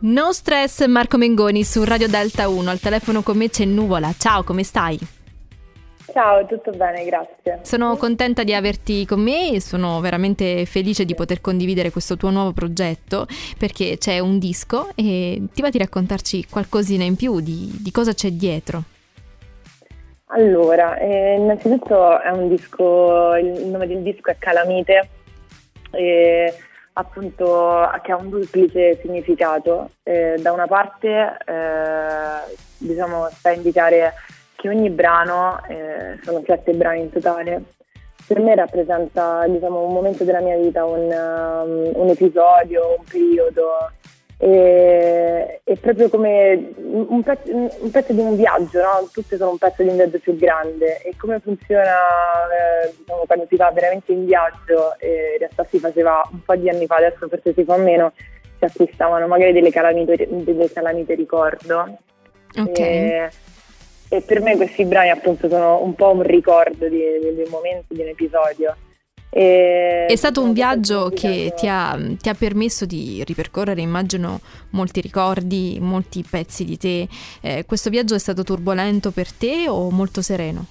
No stress, Marco Mengoni su Radio Delta 1. Al telefono con me c'è Nuvola. Ciao, come stai? Ciao, tutto bene, grazie. Sono contenta di averti con me e sono veramente felice di poter condividere questo tuo nuovo progetto perché c'è un disco e ti va di raccontarci qualcosina in più di, di cosa c'è dietro? Allora, eh, innanzitutto è un disco, il nome del disco è Calamite. E appunto che ha un duplice significato. Eh, da una parte eh, diciamo, sta a indicare che ogni brano, eh, sono sette brani in totale, per me rappresenta diciamo, un momento della mia vita, un, um, un episodio, un periodo e, è proprio come un pezzo, un pezzo, di un viaggio, no? tutte sono un pezzo di un viaggio più grande e come funziona eh, diciamo, quando si va veramente in viaggio, eh, in realtà si faceva un po' di anni fa, adesso forse si fa meno, si acquistavano magari delle calamite, delle calamite ricordo. Ok. E, e per me questi brani appunto sono un po' un ricordo di, di, di un momento, di un episodio. E è stato un viaggio che ti ha, ti ha, permesso di ripercorrere, immagino, molti ricordi, molti pezzi di te. Eh, questo viaggio è stato turbolento per te o molto sereno?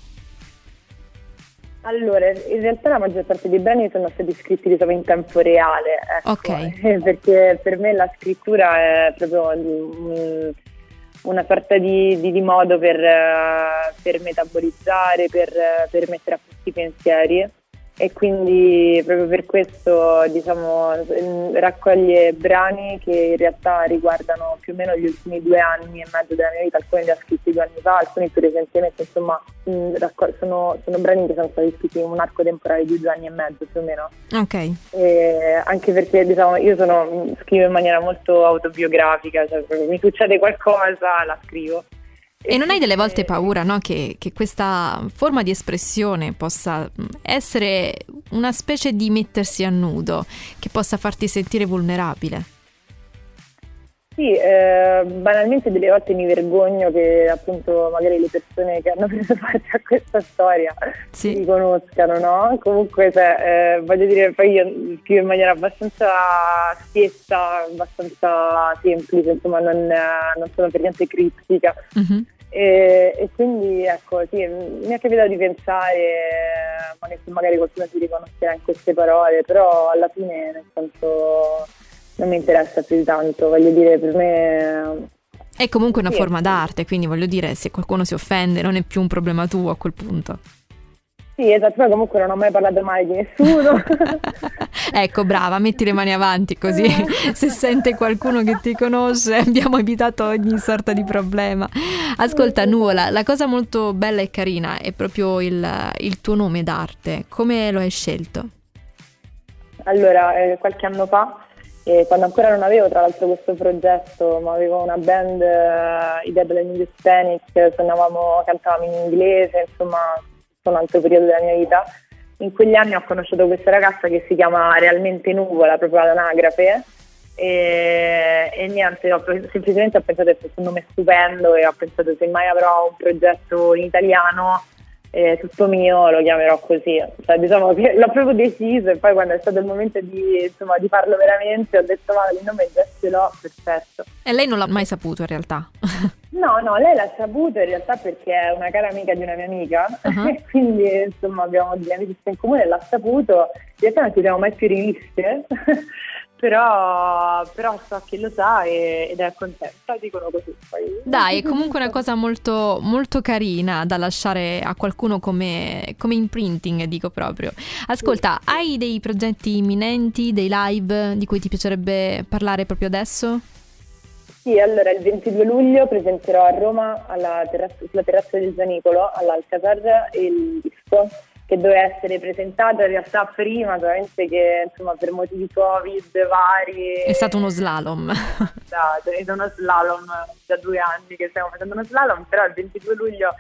Allora, in realtà la maggior parte dei brani sono stati scritti diciamo, in tempo reale, ecco, okay. perché per me la scrittura è proprio un, una sorta di, di, di modo per, per metabolizzare, per, per mettere a posto i pensieri e quindi proprio per questo diciamo, raccoglie brani che in realtà riguardano più o meno gli ultimi due anni e mezzo della mia vita, alcuni li ha scritti due anni fa, alcuni più recentemente, insomma sono, sono, brani che sono stati scritti in un arco temporale di due anni e mezzo più o meno. Ok. E anche perché diciamo, io sono, scrivo in maniera molto autobiografica, cioè mi succede qualcosa, la scrivo. E non hai delle volte paura no? che, che, questa forma di espressione possa mm, essere una specie di mettersi a nudo, che possa farti sentire vulnerabile? Sì, eh, banalmente delle volte mi vergogno che appunto magari le persone che hanno preso parte a questa storia sì. si conoscano, no? Comunque cioè, eh, voglio dire, poi io scrivo in maniera abbastanza spiessa, abbastanza semplice, insomma non, non sono per niente criptica. Mm-hmm. E, e, quindi ecco, sì, mi è capitato di pensare magari qualcuno si riconoscerà in queste parole, però alla fine nel senso non mi interessa più di tanto, voglio dire, per me... È comunque una sì. forma d'arte, quindi voglio dire, se qualcuno si offende non è più un problema tuo a quel punto. Sì, esatto, poi comunque non ho mai parlato male di nessuno. ecco, brava, metti le mani avanti così se sente qualcuno che ti conosce abbiamo evitato ogni sorta di problema. Ascolta, Nuola, la cosa molto bella e carina è proprio il, il tuo nome d'arte. Come lo hai scelto? Allora, eh, qualche anno fa, eh, quando ancora non avevo tra l'altro questo progetto, ma avevo una band, eh, Idea delle New Phoenix, suonavamo, cantavamo in inglese, insomma un altro periodo della mia vita. In quegli anni ho conosciuto questa ragazza che si chiama realmente Nuvola, proprio ad anagrafe. E, e niente, ho, semplicemente ho pensato che fosse un nome stupendo e ho pensato se mai avrò un progetto in italiano eh, tutto mio lo chiamerò così. Cioè, diciamo che l'ho proprio deciso e poi quando è stato il momento di, insomma, di farlo veramente ho detto ma il nome già ce l'ho, perfetto. E lei non l'ha mai saputo in realtà? No, no, lei l'ha saputo in realtà perché è una cara amica di una mia amica uh-huh. e quindi insomma abbiamo delle amicizie in comune l'ha saputo. In realtà non ci siamo mai più riviste, però, però, so che lo sa e, ed è contenta, dicono così. Poi. Dai, è comunque una cosa molto, molto carina da lasciare a qualcuno come, come imprinting, dico proprio. Ascolta, sì. hai dei progetti imminenti, dei live di cui ti piacerebbe parlare proprio adesso? Sì, allora il 22 luglio presenterò a Roma terrazza, sulla terrazza del Zanicolo all'Alcazar il disco che doveva essere presentato in realtà prima, solamente che insomma per motivi Covid vari... È stato uno slalom. Esatto, è uno slalom da due anni che stiamo facendo uno slalom, però il 22 luglio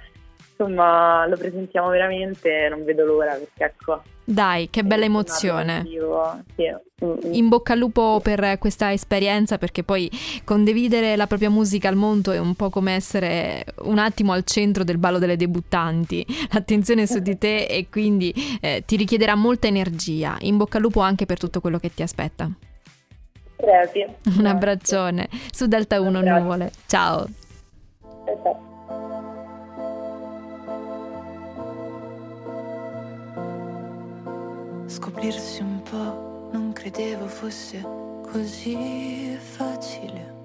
insomma lo presentiamo veramente, non vedo l'ora perché ecco dai, che bella emozione. In bocca al lupo per questa esperienza perché poi condividere la propria musica al mondo è un po' come essere un attimo al centro del ballo delle debuttanti. L'attenzione su di te e quindi eh, ti richiederà molta energia. In bocca al lupo anche per tutto quello che ti aspetta. Crepi. Un abbraccione. Su Delta 1 Nuvole. Ciao. Esatto. Scoprirsi un po', non credevo fosse così facile.